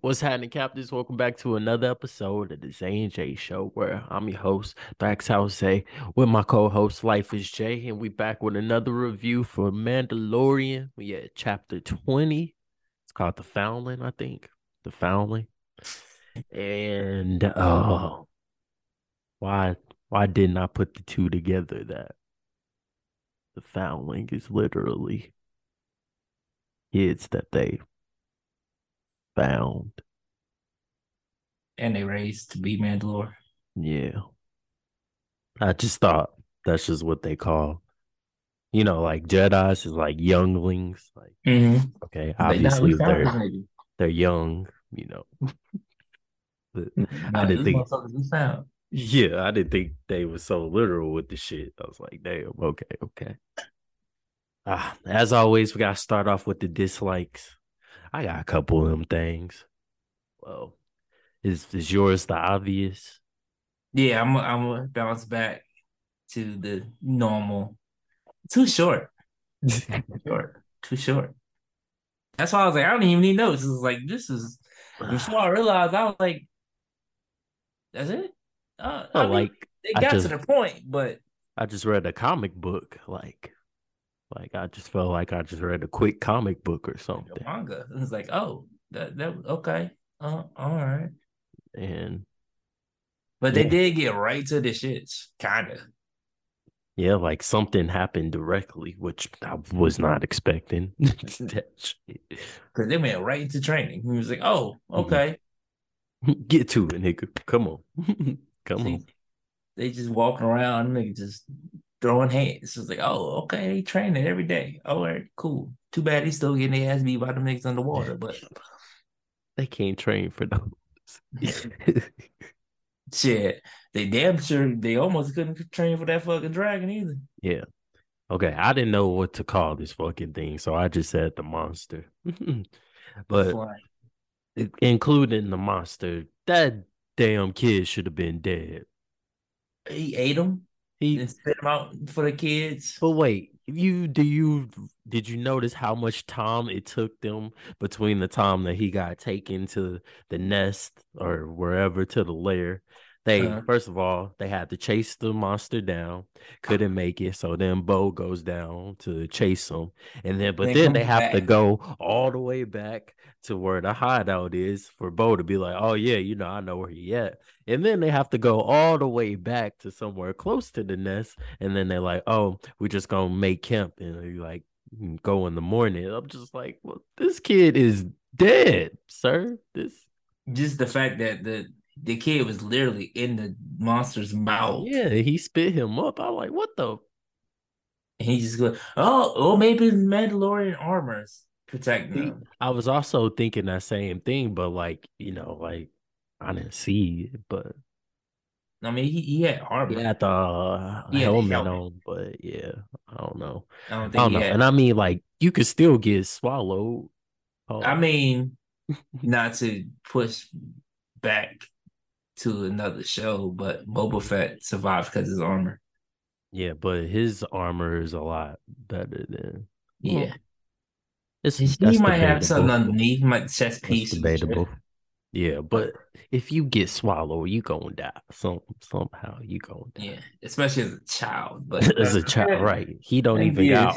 What's happening, Captains? Welcome back to another episode of the Zay and Jay Show, where I'm your host, House Zay, with my co-host Life is Jay, and we back with another review for Mandalorian. We at chapter 20. It's called The Foundling, I think. The Foundling. And uh why why didn't I put the two together that the foundling is literally kids that they found. And they raised to be Mandalore. Yeah. I just thought that's just what they call, you know, like Jedi's is like younglings. Like, Mm-hmm. okay, obviously found they're they're young, you know. But Nah, didn't think- motherfuckers we found. yeah, I didn't think they were so literal with the shit. I was like, damn, okay, okay. Ah, as always, we gotta start off with the dislikes. I got a couple of them things. Well, is is yours the obvious? Yeah, I'm I'm gonna bounce back to the normal. Too short. Too short. Too short. That's why I was like, I don't even need notes. It was like this is before I realized I was like, that's it. Uh, Oh, I mean, like it got just- to the point, but I just read a comic book, like like I just felt like I just read a quick comic book or the something. manga. It was like, oh, that that okay. Uh, all right. And But they Yeah. did get right to the shits, kind of. yeah, like something happened directly, which I was not expecting. Because they went right into training. He was like, oh, Mhm. okay. Get to it, nigga. Come on. Come See, on. they just walking around, nigga, just throwing hands. It's like, oh, okay, they training every day. All right, cool. Too bad they still getting their ass beat by them niggas underwater, but They can't train for those. shit, they damn sure they almost couldn't train for that fucking dragon either. yeah. Okay. I didn't know what to call this fucking thing, so I just said the monster. but Flying. including the monster, that damn kid should have been dead. he ate them He spit them out for the kids. But wait, you do you did you notice how much time it took them between the time that he got taken to the nest or wherever to the lair? They Uh-huh. first of all they had to chase the monster down, couldn't make it, so then Bo goes down to chase him, and then but Then then they have to go all the way back to where the hideout is for Bo to be like, oh yeah, you know I know where he at, and then they have to go all the way back to somewhere close to the nest and then they're like, "Oh, we're just gonna make camp and they like go in the morning." I'm just like, "Well, this kid is dead, sir. This, Just the fact that the the kid was literally in the monster's mouth. yeah, he spit him up. I'm like, what the? And he just go, oh, oh, maybe the Mandalorian armor's protect him. I was also thinking that same thing, but like, you know, like I didn't see it, but I mean, he, he had armor. he had the uh, He had the helmet, helmet. on. But yeah, I don't know. I don't I don't know. had. And I mean, like, you could still get swallowed. Oh, I mean, not to push back to another show, but Boba Fett survived because his armor. yeah, but his armor is a lot better than. Well, Yeah, It's he that's might have something underneath, like chest That's piece. and shit. debatable. Yeah, but if you get swallowed, you gonna die. Some somehow you gonna die. Yeah, especially as a child. But As a child, right? He don't He even got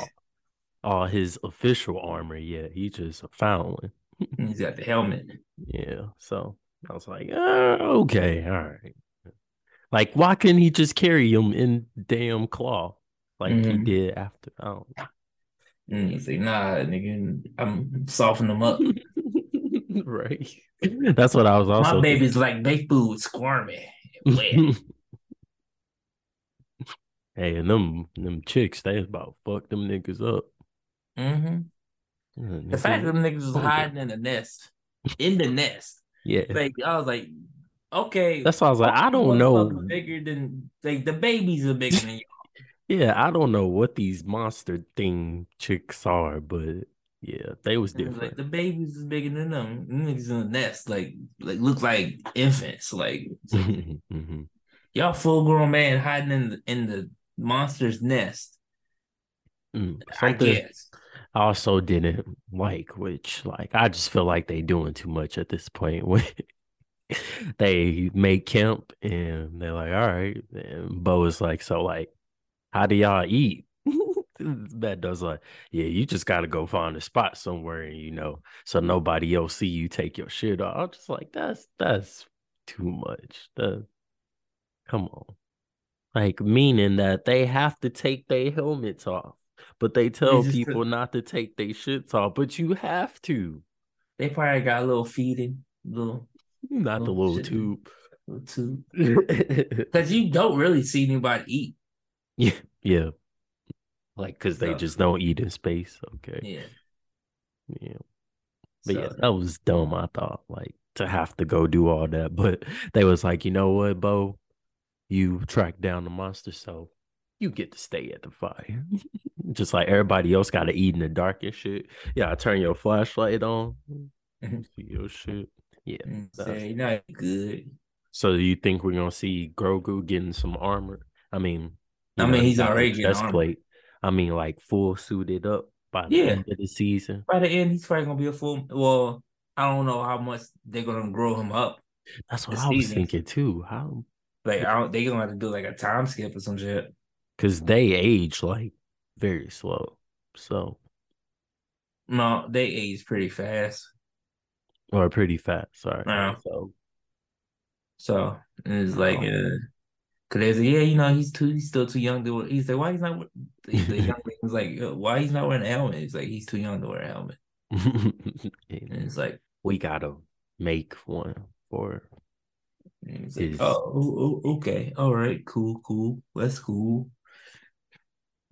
all his official armor yet. He just a foundling. He's got the helmet. Yeah. So I was like, uh, okay, all right. Like, why couldn't he just carry him in damn claw like he Mhm. did after? I don't And he's like, nah, nigga, I'm softening them up. right. That's what I was also. My baby's like baked food, squirming. hey, and them them chicks, they about fuck them niggas up. hmm Mm, The fact that them niggas was Okay. hiding in the nest, in the nest, yeah, like I was like, okay, that's why I was like, I don't know. Bigger than like the babies are bigger than y'all. Yeah, I don't know what these monster thing chicks are, but yeah, they was different. it's Like the babies is bigger than them. Niggas in the nest, like like look like infants. Like, Mhm. y'all full grown man hiding in the in the monster's nest. Mm, I guess. Also didn't like, which like I just feel like they doing too much at this point. When they make camp and they're like, all right, and Bo is like, so like, how do y'all eat? that does like, yeah, you just got to go find a spot somewhere, and you know, so nobody else see you take your shit off. I'm just like, that's that's too much. The come on, like meaning that they have to take their helmets off, but they tell people not to take their shits off, but you have to. They probably got a little feeding, little not little the little shit, tube, little tube, because you don't really see anybody eat. Yeah, yeah. Like, cause they just don't eat in space. Okay. Yeah. Yeah. But so, yeah, that was dumb. I thought like to have to go do all that, but they was like, you know what, Bo? you track down the monster, so you get to stay at the fire. Just like everybody else got to eat in the dark and shit. Yeah, I turn your flashlight on. Mm-hmm. See your shit. Yeah, say not good. So do you think we're gonna see Grogu getting some armor? I mean, I mean, he's already getting chest plate. I mean, like full suited up by the yeah. end of the season. By the end, he's probably gonna be a full. Well, I don't know how much they're gonna grow him up. That's what I season. was thinking too. How like I don't, they gonna have to do like a time skip or some shit. Cause they age like very slow. So no, they age pretty fast. Or pretty fast. Sorry. No. So so it's like uh, Cause they say, yeah, you know, he's too, he's still too young to. Wear. He's like, why he's not? The young man was like, why he's not wearing a helmet? He's like, he's too young to wear a helmet. and it's like, we gotta make one for. Like, oh, oh, okay, all right, cool, cool, that's cool.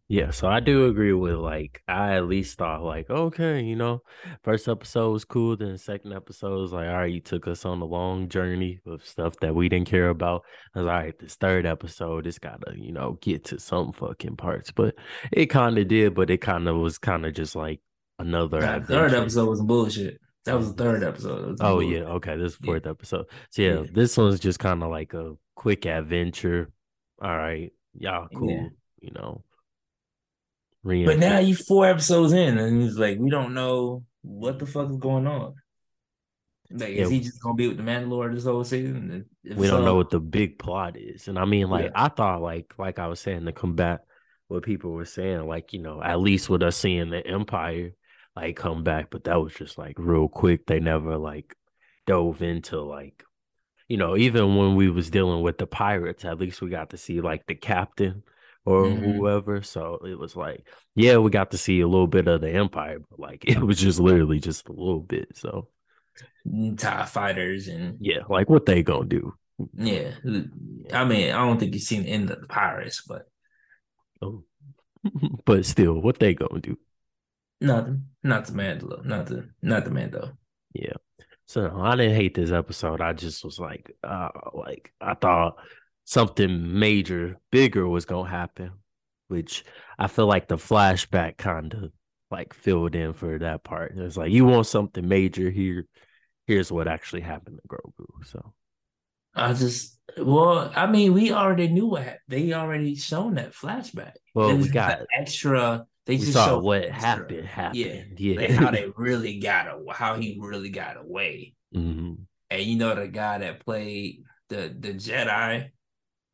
Yeah, so I do agree with like I at least thought like okay, you know, first episode was cool, then the second episode was like all right, you took us on a long journey of stuff that we didn't care about. I was all right, this third episode, it's gotta you know get to some fucking parts, but it kind of did, but it kind of was kind of just like another. Third episode was bullshit. That was the third episode. Oh yeah, okay, this is fourth yeah. episode. So yeah, yeah. this one's just kind of like a quick adventure. All right, y'all cool, yeah. you know but now you four episodes in, and it's like we don't know what the fuck is going on. Like, yeah. is he just gonna be with the Mandalore this whole season? If we don't know what the big plot is, and I mean, like, yeah. I thought, like, like I was saying, to combat what people were saying, like, you know, at least with us seeing the Empire, like, come back, but that was just like real quick. They never like dove into like, you know, even when we was dealing with the pirates, at least we got to see like the captain or mm-hmm. whoever. So it was like, yeah, we got to see a little bit of the Empire, but like it was just literally just a little bit. So TIE fighters and yeah, like what they gonna do? Yeah, I mean, I don't think you've seen the end of the pirates, but oh, but still, what they gonna do? Nothing. Not the Mandalo. Not the not the Mando. Yeah. So I didn't hate this episode. I just was like, uh, like I thought something major, bigger was gonna happen, which I feel like the flashback kind of like filled in for that part. It's like you want something major here. Here's what actually happened to Grogu. So I just well, I mean, we already knew what they already shown that flashback. Well, we got extra. They just saw what extra, happened. Happened, yeah, yeah. Like how they really got a, how he really got away. Mm-hmm. And you know the guy that played the the Jedi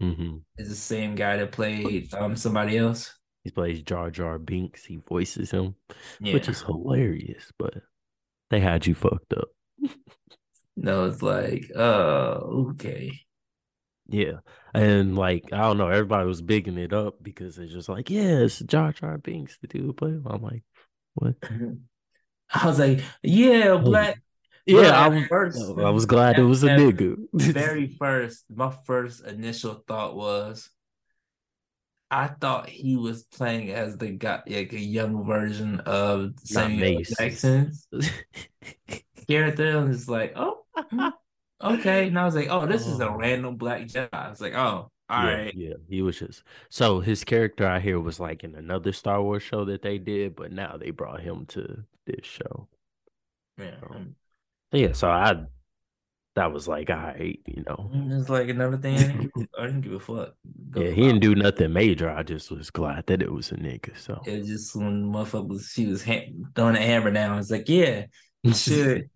Mm-hmm. Is the same guy that played um somebody else. He plays Jar Jar Binks. He voices him, yeah. which is hilarious. But they had you fucked up. no, it's like, oh, okay. Yeah, and like I don't know, everybody was bigging it up because it's just like, yeah, it's Jar Jar Binks the dude play. I'm like, what? I was like, yeah, black yeah, I was, first, I was glad it was a nigga. very first, my first initial thought was, I thought he was playing as the guy, like a young version of Samuel Jackson's character. And it's like, oh, hmm, okay. And I was like, oh, this is a oh. random black Jedi. I was like, oh, all yeah, right. yeah, he was just so his character I hear was like in another Star Wars show that they did, but now they brought him to this show. Yeah. Um, yeah, so I that was like, all right, you know. It's like another thing. I didn't, I didn't give a fuck. Go Yeah, he didn't do nothing major. I just was glad that it was a nigga. So It was just when motherfucker was she was ha- throwing a hammer down. It's like, yeah, should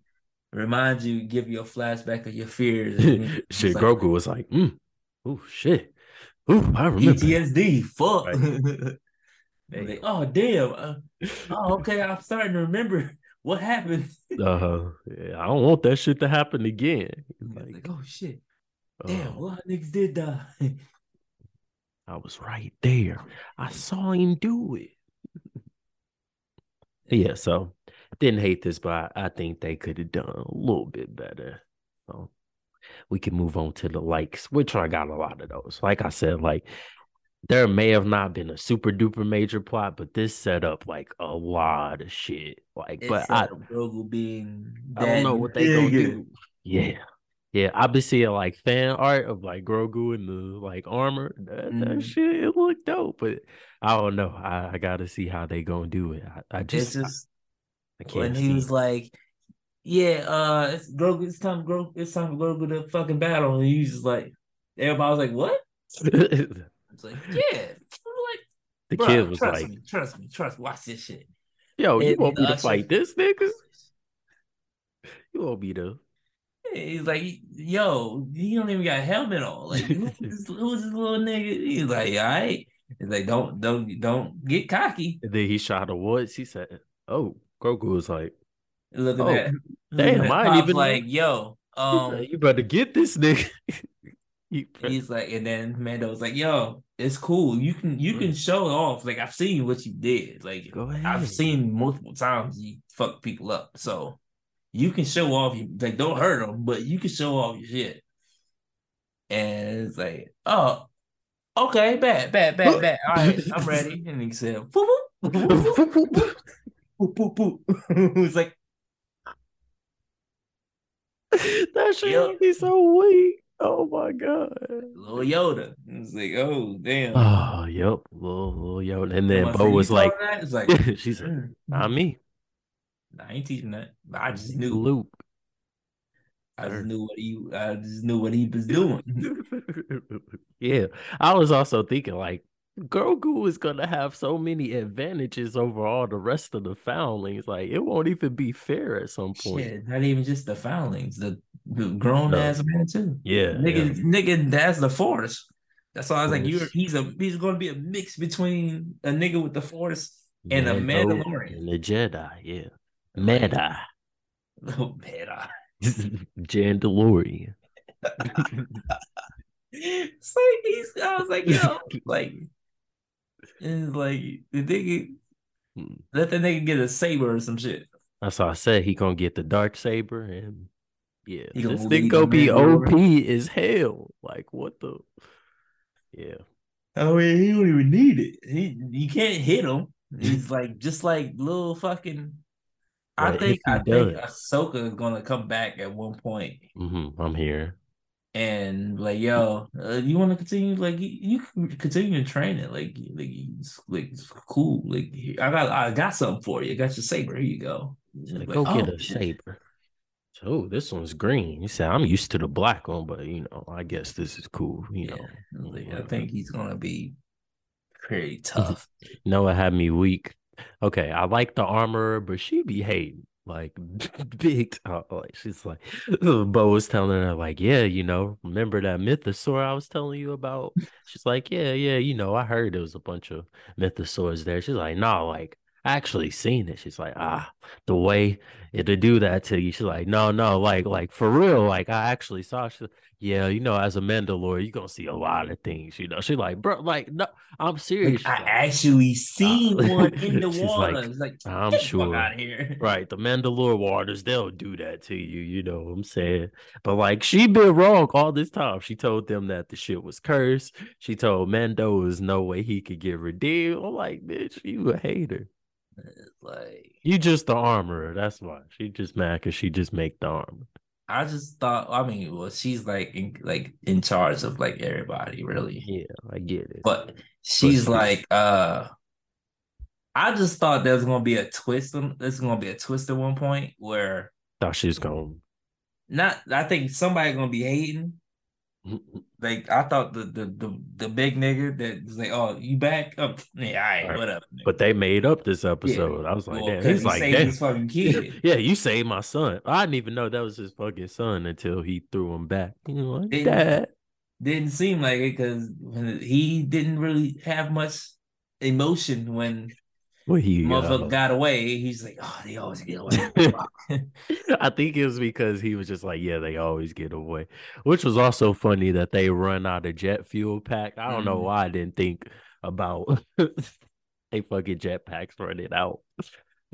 remind you, give you a flashback of your fears. shit, like, Grogu was like, mm, oh shit. Ooh, I remember. PTSD. Fuck. Right. Like, oh damn. Uh, oh, okay. I'm starting to remember what happened. Uh, huh. yeah, I don't want that shit to happen again. like, Like, oh shit. Damn, uh, a lot of niggas did die. I was right there. I saw him do it. Yeah, so didn't hate this, but I, I think they could have done a little bit better. So we can move on to the likes, which I got a lot of those. Like I said, like there may have not been a super duper major plot, but this set up like a lot of shit. Like, It but I, Grogu being I don't know what they gonna do. Yeah. Yeah, I've been seeing like fan art of like Grogu in the like armor. That, that Mhm. shit it looked dope, but I don't know. I, I gotta see how they gonna do it. I, I It's just, just I, I when he was it. like, "Yeah, uh, it's Grogu. It's time. Grogu. It's time for Grogu to fucking battle." And he was just like, everybody was like, "What?" the It's like, "Yeah." Like, kid was trust like, me, trust me, trust. me. Watch this shit." "Yo, you And want me to fight this nigga? You want me to?" He's like, "Yo, he don't even got a helmet on. Like, who's this, who's this little nigga?" He's like, "All right." He's like, "Don't, don't, don't get cocky." And then he shot a woods. He said, "Oh." Grogu was like, Looking Oh, at, damn, looking I even like, "Yo, um." said, "You better get this nigga." He- He's like, and then Mando was like, "Yo, it's cool. You can you can mm. show off. Like I've seen what you did. Like. I've seen multiple times you fuck people up. So you can show off. You like don't hurt them, but you can show off your shit." And it's like, "Oh, okay, bad, bad, bad, bad. All right, I'm ready." And he said, "Boop, boop, boop, boop, boop, boop, boop, boop." It's like, that shit Yep. would be so weak. Oh my god. "Little Yoda." It's like, "Oh damn." Oh, yep. Little, little Yoda. And then Bo was like, her that?" "It's like, she said, mm, not me. I ain't teaching that. I just knew. Luke. I just knew what he. I just knew what he was doing. yeah. I was also thinking like Grogu is gonna have so many advantages over all the rest of the foundlings. Like it won't even be fair at some point. Shit, not even just the foundlings, the, the grown No. ass man too. Yeah, nigga, yeah. nigga, that's the force. That's why I was like, you're he's a he's gonna be a mix between a nigga with the force and a Mandalorian. and the Jedi. Yeah. Meta. Oh I- Jandalorian. like he's. I was like, yo, like, and like the nigga. Hmm. Let the nigga get a saber or some shit. That's why I said he gonna get the dark saber and yeah, He this the gonna be OP as hell. Like what the? Yeah, I mean, he don't even need it. He you can't hit him. He's like just like little fucking. I But think I think does- Ahsoka is gonna come back at one point hmm I'm here. And like, yo, uh, you want to continue? Like, you, you can continue to train it. Like, like, it's, like it's cool. Like, I got I got something for you. I got your saber. Here you go. Like, go get oh, a shit. saber. So this one's green. He said, "I'm used to the black one, but you know, I guess this is cool." You Yeah, know, like, I think he's gonna be pretty tough. Know had me weak? Okay, I like the armor but she be hating like big. like she's like, Bo was telling her like, yeah, you know, remember that mythosaur I was telling you about? She's like, yeah, yeah, you know, I heard there was a bunch of mythosaurs there. She's like, no, like I actually seen it. She's like, ah, the way it'll do that to you. She's like, no, no, like, like for real, like I actually saw. She, yeah, you know, as a Mandalore, you're gonna see a lot of things. You know, she's like, bro, like, no, I'm serious. Like, I actually seen Uh, one in the she's water. like, like, I'm sure. out here. Right, the Mandalore waters, they'll do that to you, you know what I'm saying? But like she been wrong all this time. She told them that the shit was cursed. She told Mando there's no way he could get redeemed. I'm like, bitch, you a hater. Like, You just the armorer. That's why. She just mad because she just make the armor. I just thought. I mean, well, she's like in like in charge of like everybody, really. Yeah, I get it. But she's she's- like, uh, I just thought there's gonna be a twist. On, there's gonna be a twist at one point where Thought she was going not. I think somebody gonna be hating. Like I thought the the the, the big nigga that was like, "Oh, you back up? Yeah, all right, Right. whatever." But they made up this episode. I was like, Well, damn. He's like, saved his fucking kid. yeah, you saved my son. I didn't even know that was his fucking son until he threw him back. You know, like, Didn't- Dad. Didn't seem like it because he didn't really have much emotion when Well, he uh, motherfucker got away. He's like, "Oh, they always get away." I think it was because he was just like, yeah, they always get away. Which was also funny that they run out of jet fuel pack. I don't know Mhm. why I didn't think about they fucking jet packs running out.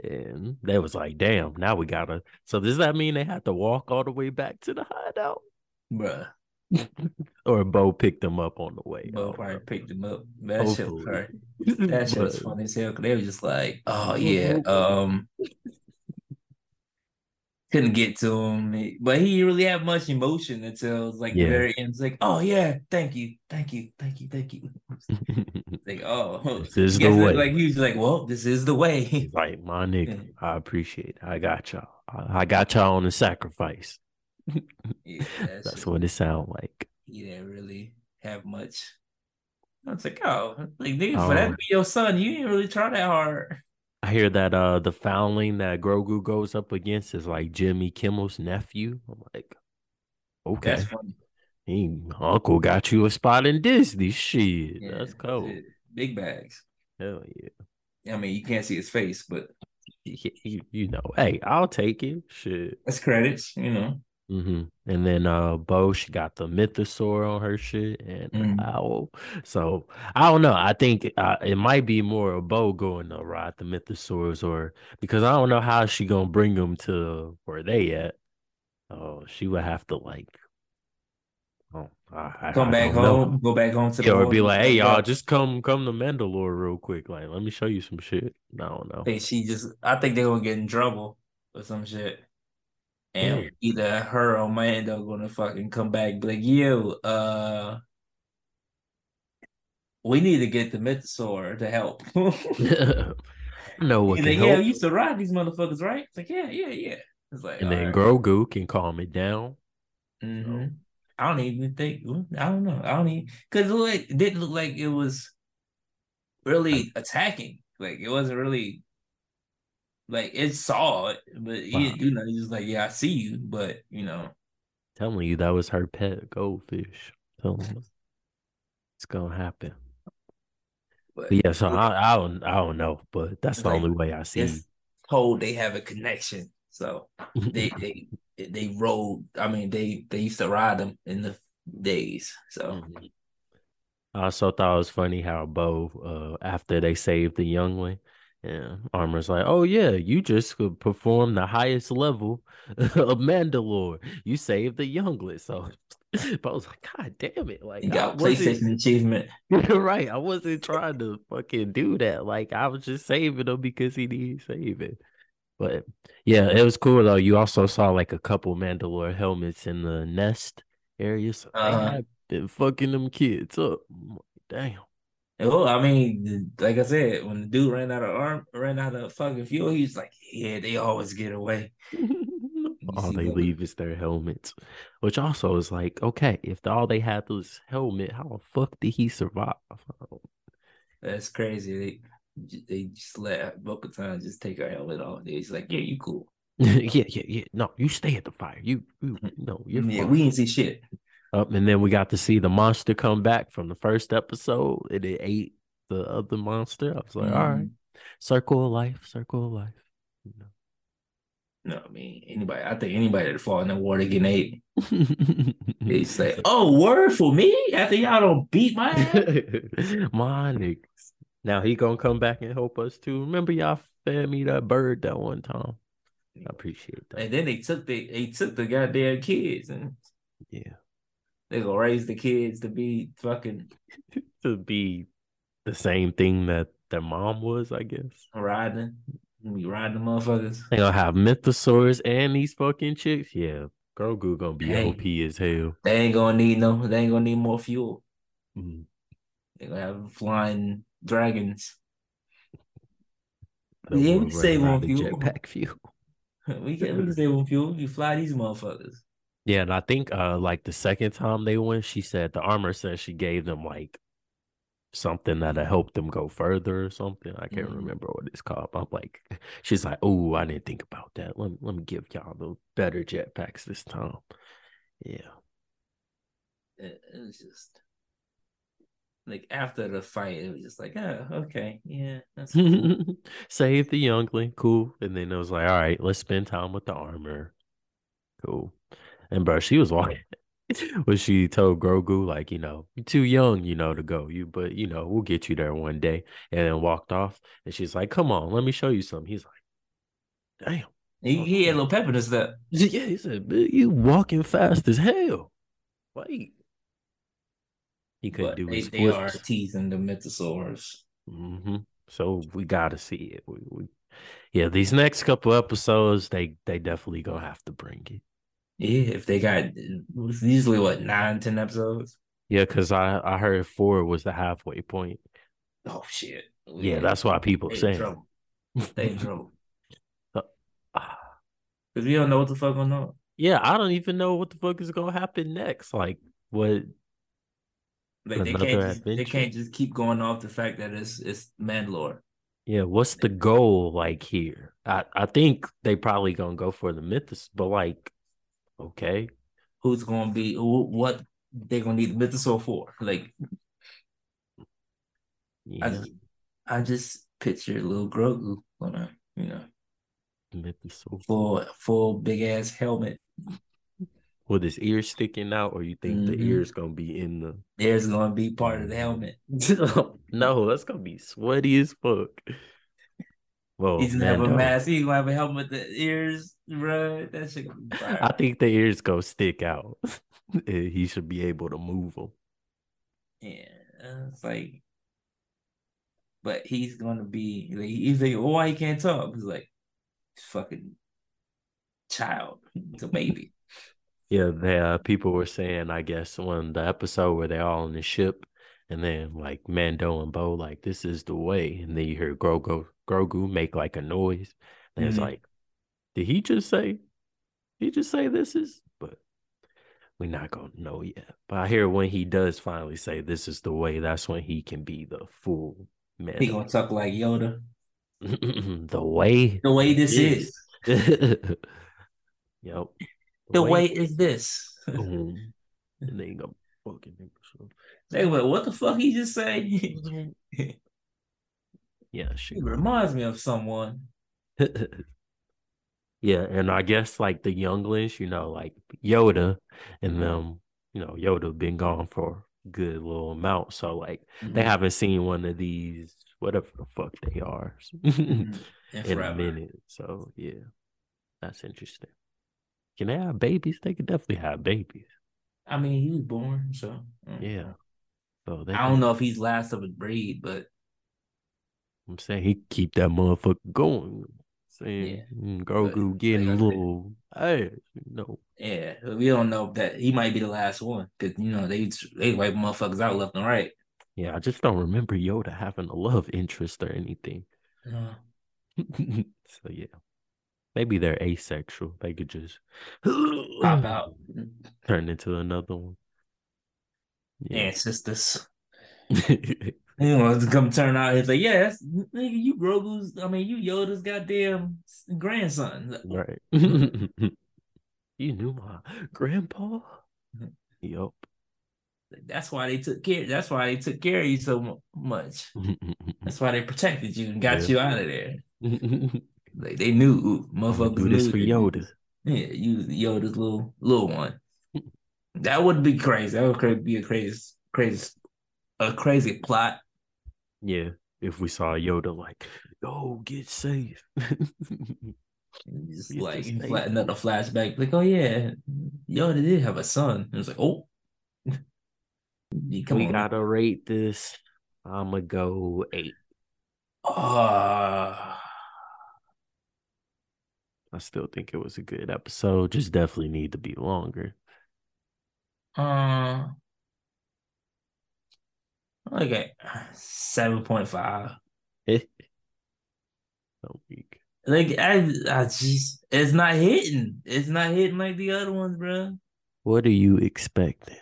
And they was like, damn, now we gotta. So does that mean they have to walk all the way back to the hideout? Bruh, Or Bo picked them up on the way? Bo probably picked them up. That shit was Hopefully. That shit was But- funny as hell. 'cause they were just like, "Oh yeah, um, couldn't get to him." But he didn't really have much emotion until it's like Yeah. the very end. It's like, "Oh yeah, thank you, thank you, thank you, thank you." Like, "Oh, This is the way. Like he was like, "Well, this is the way." He's like, my nigga, I appreciate it. I got y'all. I, I got y'all on the sacrifice. Yeah, that That's what it sound like. he didn't really have much. I was like, "Oh, like nigga, for that to be your son, you didn't really try that hard." I hear that uh the foundling that Grogu goes up against is like Jimmy Kimmel's nephew. I'm like, okay, That's funny. he, Uncle got you a spot in Disney. Shit, Yeah, that's cool. Big bags. Hell yeah. I mean, you can't see his face, but You, you, you know, hey, I'll take it. Shit. that's credits, you know. Hmm And then uh Bo, she got the mythosaur on her shit and Mhm. owl. So I don't know. I think uh, it might be more of Bo going to ride the mythosaurs or because I don't know how she gonna bring them to where they at. Oh, she would have to like oh, I, I- Come I back know. home, go back home to the Yeah, or be like, hey y'all, just come come to Mandalore real quick. Like, let me show you some shit. I don't know. I think she just I think they're gonna get in trouble or some shit. And Yeah. either her or Mando gonna fucking come back be like, yo, uh we need to get the Mythosaur to help. no He's can like, yeah, help. we used to ride these motherfuckers, right? It's like, yeah, yeah, yeah. It's like, And then right. Grogu can calm it down. Mhm. I don't even think. I don't know. I don't even because it didn't look like it was really attacking. Like it wasn't really like it saw it, but he didn't do nothing. He's was like, "Yeah, I see you," but you know, Telling you that was her pet goldfish. Telling. It's gonna happen. but But yeah, so I, I don't I don't know, but that's the like- only way I see. it's told they have a connection. So they they they rode. I mean, they they used to ride them in the days. So Mhm. I also thought it was funny how Bo, uh, after they saved the youngling, yeah, Armor's like, "Oh yeah, you just could perform the highest level of Mandalore. You saved the youngling." So, but I was like, "God damn it!" Like, I got PlayStation achievement. right. I wasn't trying to fucking do that. Like I was just saving him because he needed saving. But yeah, it was cool though. You also saw like a couple Mandalore helmets in the nest area. So Uh-huh. have been fucking them kids up. Damn. Well, I mean, like I said, when the dude ran out of arm, ran out of fucking fuel, he was like, "Yeah, they always get away." all they leave is their helmets. Which also is like, okay, if all they had was helmet, how the fuck did he survive? That's crazy. They they just let Bo-Katan just take her helmet off. He's like, "Yeah, you cool. yeah, yeah, yeah. No, you stay at the fire. You, you no, you're yeah, fine. we ain't see shit." Up and then we got to see the monster come back from the first episode, and it ate the other monster. I was like, all right, mm-hmm. circle of life, circle of life. You No, I mean anybody. I think anybody that fall in the water getting ate. It's like, "Oh, word for me." After y'all don't beat my ass. My niggas. Now he gonna come back and help us too. Remember y'all fed me that bird that one time. I appreciate that. and then they took the they took the goddamn kids and Yeah. They gonna raise the kids to be fucking To be the same thing that their mom was, I guess. riding. We riding the motherfuckers. They gonna have mythosaurs and these fucking chicks. Yeah. girl, Grogu gonna be. OP as hell. They ain't gonna need no. They ain't gonna need more fuel. Mm. They gonna have flying dragons. Yeah, we can save on fuel. Jetpack fuel. We can we can save on fuel. You fly these motherfuckers. Yeah, and I think uh like the second time they went, she said the armor said she gave them like something that'll help them go further or something. I can't Mhm. remember what it's called. I'm like, she's like, oh, I didn't think about that. Let me let me give y'all the better jetpacks this time. Yeah. It, it was just like after the fight, it was just like, oh, okay, yeah, that's cool. Save the youngling, cool. And then it was like, all right, let's spend time with the armor. Cool. And bro, she was walking when she told Grogu, like, you know, you're too young, you know, to go. You but you know, we'll get you there one day. And then walked off. And she's like, Come on, let me show you something. He's like, Damn. he, he had a little pep in his step. Yeah, he said, "Man, you walking fast as hell. Wait. He couldn't But do they, his they are teasing the mythosaurs. Mm-hmm. So we gotta see it. We, we, yeah, these next couple episodes, they they definitely gonna have to bring it. Yeah, if they got it was usually what nine, ten episodes. Yeah, because I I heard four was the halfway point. Oh shit. We Yeah, that's why people they in saying. trouble. They in trouble Ah, because we don't know what the fuck going on. yeah, I don't even know what the fuck is gonna happen next. Like what? Like they can't just, they can't just keep going off the fact that it's it's Mandalore. Yeah, what's the goal like here? I I think they probably gonna go for the mythos, but like, okay, Who's gonna be what they're gonna need the mythosaur for? Like I, yeah, just, I just picture little Grogu on a you know mythos full full big ass helmet. with his ears sticking out, or you think the Mhm. ears gonna be in the? ear's gonna be part of the helmet. no, that's gonna be sweaty as fuck. Well, He's gonna have a mask. He's gonna have a helmet with the ears, bro. That shit gonna be fire. I think the ears go stick out. he should be able to move them. Yeah, it's like, but he's gonna be like, he's like, oh, why he can't talk? He's like, fucking child, it's a baby. Yeah, the uh, people were saying, I guess, on the episode where they're all on the ship, and then like Mando and Bo, like this is the way, and then you hear Grogu, Grogu make like a noise, and it's Mhm. like, did he just say? He just say this is? But we're not gonna know yet. But I hear when he does finally say this is the way, that's when he can be the full man. He gonna talk like Yoda. the way, The way this is. is, yep. the way is this. Boom. And then you go fucking They went, what the fuck he just say? Yeah, she reminds me of someone. Yeah, and I guess like the younglings, you know, like Yoda and them, you know, Yoda been gone for a good little amount. So like they Mhm. haven't seen one of these, whatever the fuck they are, Mhm. And in a minute. So yeah, that's interesting. Can they have babies? They could definitely have babies. I mean, he was born, so mm. Yeah. So they I don't know if he's last of a breed, but I'm saying he keep that motherfucker going. Saying Yeah. Grogu But getting a little ass, you know. yeah, we don't know that he might be the last one because you know they they wipe motherfuckers out left and right. Yeah, I just don't remember Yoda having a love interest or anything. Uh, so yeah, maybe they're asexual. They could just pop out turn into another one. Yeah. ancestors. You know, to come turn out, it's like, yeah, that's, nigga, you Grogu's. I mean, you Yoda's goddamn grandson. Right. you knew my grandpa. Mhm. Yup. That's why they took care. That's why they took care of you so much. That's why they protected you and got Yeah. you out of there. Like they knew, ooh, motherfuckers do this knew for Yoda. Yeah, you Yoda's little little one. That would be crazy. That would be a crazy, crazy, a crazy plot. Yeah, if we saw Yoda like, "Go get safe." Just Get like this thing. flat, another flashback, like, oh yeah, Yoda did have a son. It was like, oh, come we on, gotta rate this. I'ma go eight. Ah, I still think it was a good episode. Just definitely need to be longer. uh, okay, seven point five. Eh. so weak. Like I, I just, it's not hitting. It's not hitting like the other ones, bro. What are you expecting?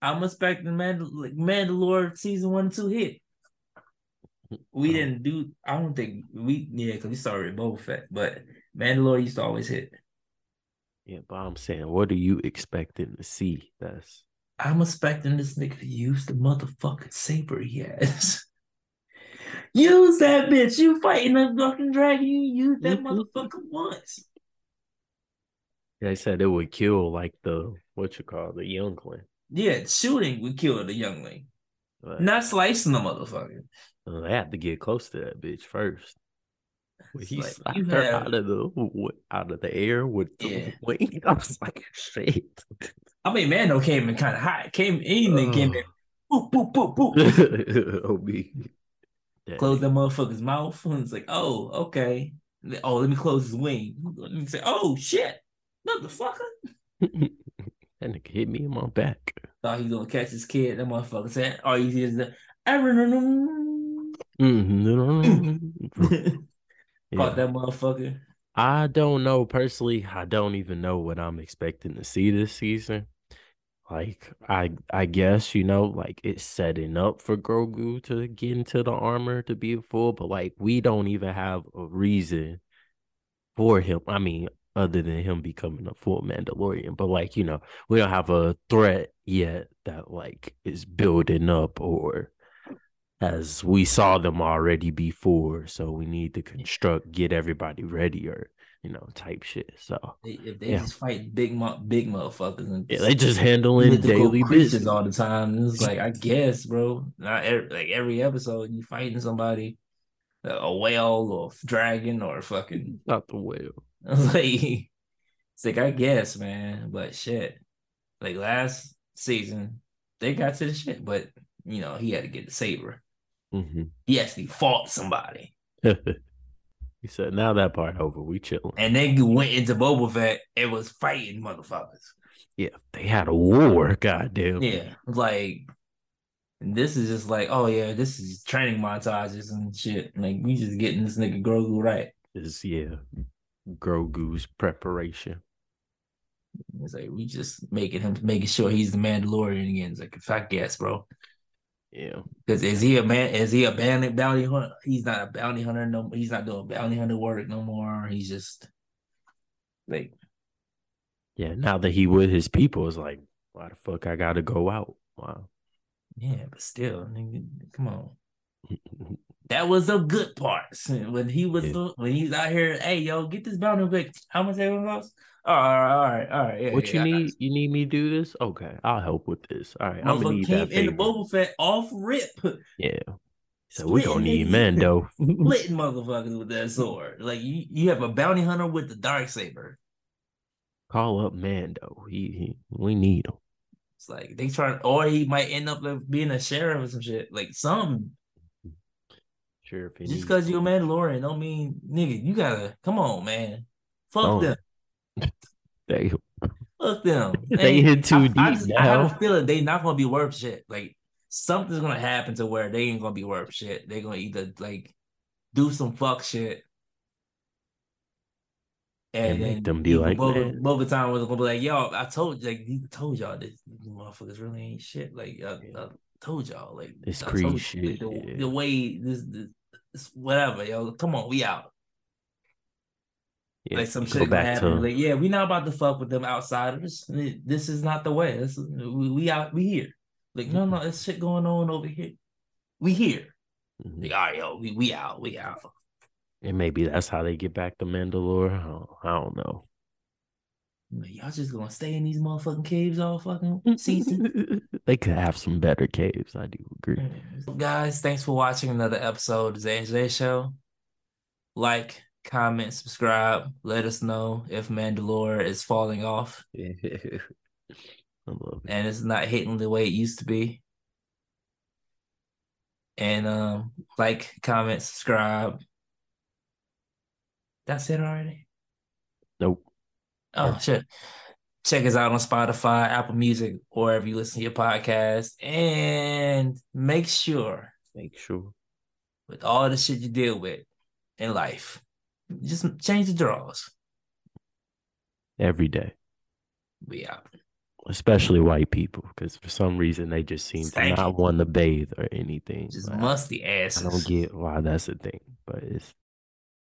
I'm expecting Mandal- like Mandalore season one and two hit. We Oh. didn't do. I don't think we yeah because we started with Boba Fett, but Mandalore used to always hit. Yeah, but I'm saying, what are you expecting to see? That's I'm expecting this nigga to use the motherfucking saber he has. use that bitch. You fighting a fucking dragon. You use that motherfucker once. they said it would kill like the what you call the youngling. Yeah, shooting would kill the youngling. But, Not slicing the motherfucker. uh, they have to get close to that bitch first. When he like, slapped her have- out of the out of the air with the Yeah. wing, I was like, shit. I mean, Mando came in kind of hot. Came in and came in. Boop, boop, boop, boop. OB. Close that motherfucker's mouth. And it's like, oh, okay. Oh, let me close his wing. Let me say, oh shit, motherfucker. that nigga hit me in my back. Thought he was gonna catch his kid. That motherfucker said, all you hear is the. Mhm. caught Yeah. that motherfucker. I don't know personally. I don't even know what I'm expecting to see this season. Like I I guess you know like it's setting up for Grogu to get into the armor to be a full, but like we don't even have a reason for him. I mean, other than him becoming a full Mandalorian, but like you know we don't have a threat yet that like is building up or as we saw them already before. So we need to construct, get everybody ready, or you know, type shit. So They- If they Yeah. just fight big, mo- big motherfuckers and yeah, they just handling daily business. all the time. It's like I guess, bro. Not every, like every episode you fighting somebody, a- a whale or a dragon or fucking Not the whale. like. It's like I guess, man. But shit, like last season they got to the shit, but you know he had to get the saber. Hmm He actually fought somebody, he said, "Now that part over, we chilling." and then you went into Boba Fett and was fighting motherfuckers. Yeah, they had a war. Goddamn. Yeah, like this is just like, oh yeah, this is training montages and shit. Like we just getting this nigga Grogu right. Is yeah, Grogu's preparation. It's like we just making him making sure he's the Mandalorian again. It's like I guess, bro. Yeah, Because is he a man? Is he a bounty bounty hunter? He's not a bounty hunter. No, he's not doing bounty hunter work no more. He's just like yeah. Now that he with his people, is like, why the fuck I gotta go out? Wow. yeah, but still, nigga, come on. That was the good parts when he was Yeah. when he's out here. Hey, yo, get this bounty quick. How much that gonna cost? All right, all right, all right. Yeah, what yeah, you I got need? You need me to do this? Okay, I'll help with this. All right, I'm gonna Motherfucker need came that in the favor. Boba Fett off rip, Yeah. So we Splitting gonna need niggas. Mando. splitting motherfuckers with that sword. Like you, you have a bounty hunter with the dark saber. Call up Mando. He, he we need him. It's like they trying, or he might end up like being a sheriff or some shit. Like some, Sure, just because you're a Mandalorian don't mean nigga. You gotta come on, man. Fuck Oh, them. They, Fuck them. They hit too I, I, deep just- I have a feeling they not gonna be worth shit. Like something's gonna happen to where they ain't gonna be worth shit. They're gonna either like do some fuck shit. And And make then them be like, Bo- "Man." Was gonna be like, "Yo, I told like he told y'all this motherfuckers really ain't shit. Like I. I told y'all like This I Creed told you, shit, like, the, yeah. the way this, this, this whatever yo come on we out yeah, like some shit gonna back happen to like yeah we not about to fuck with them outsiders this is not the way this is, we, we out we here like no no there's shit going on over here we here Mhm. like all right yo we, we out we out and maybe that's how they get back to Mandalore. I don't, I don't know. Like, y'all just gonna stay in these motherfucking caves all fucking season they could have some better caves. I do agree. Guys, thanks for watching another episode of the J Show. Like, comment, subscribe. Let us know if Mandalore is falling off it. and it's not hitting the way it used to be. And um, like, comment, subscribe. That's it already. Nope. Oh shit. Check us out on Spotify, Apple Music, or wherever you listen to your podcast. And make sure Make sure. with all the shit you deal with in life. Just change the draws. Every day. We out. especially white people, because for some reason they just seem Stanky. to not want to bathe or anything. Just Like, musty I don't get why that's a thing, but it's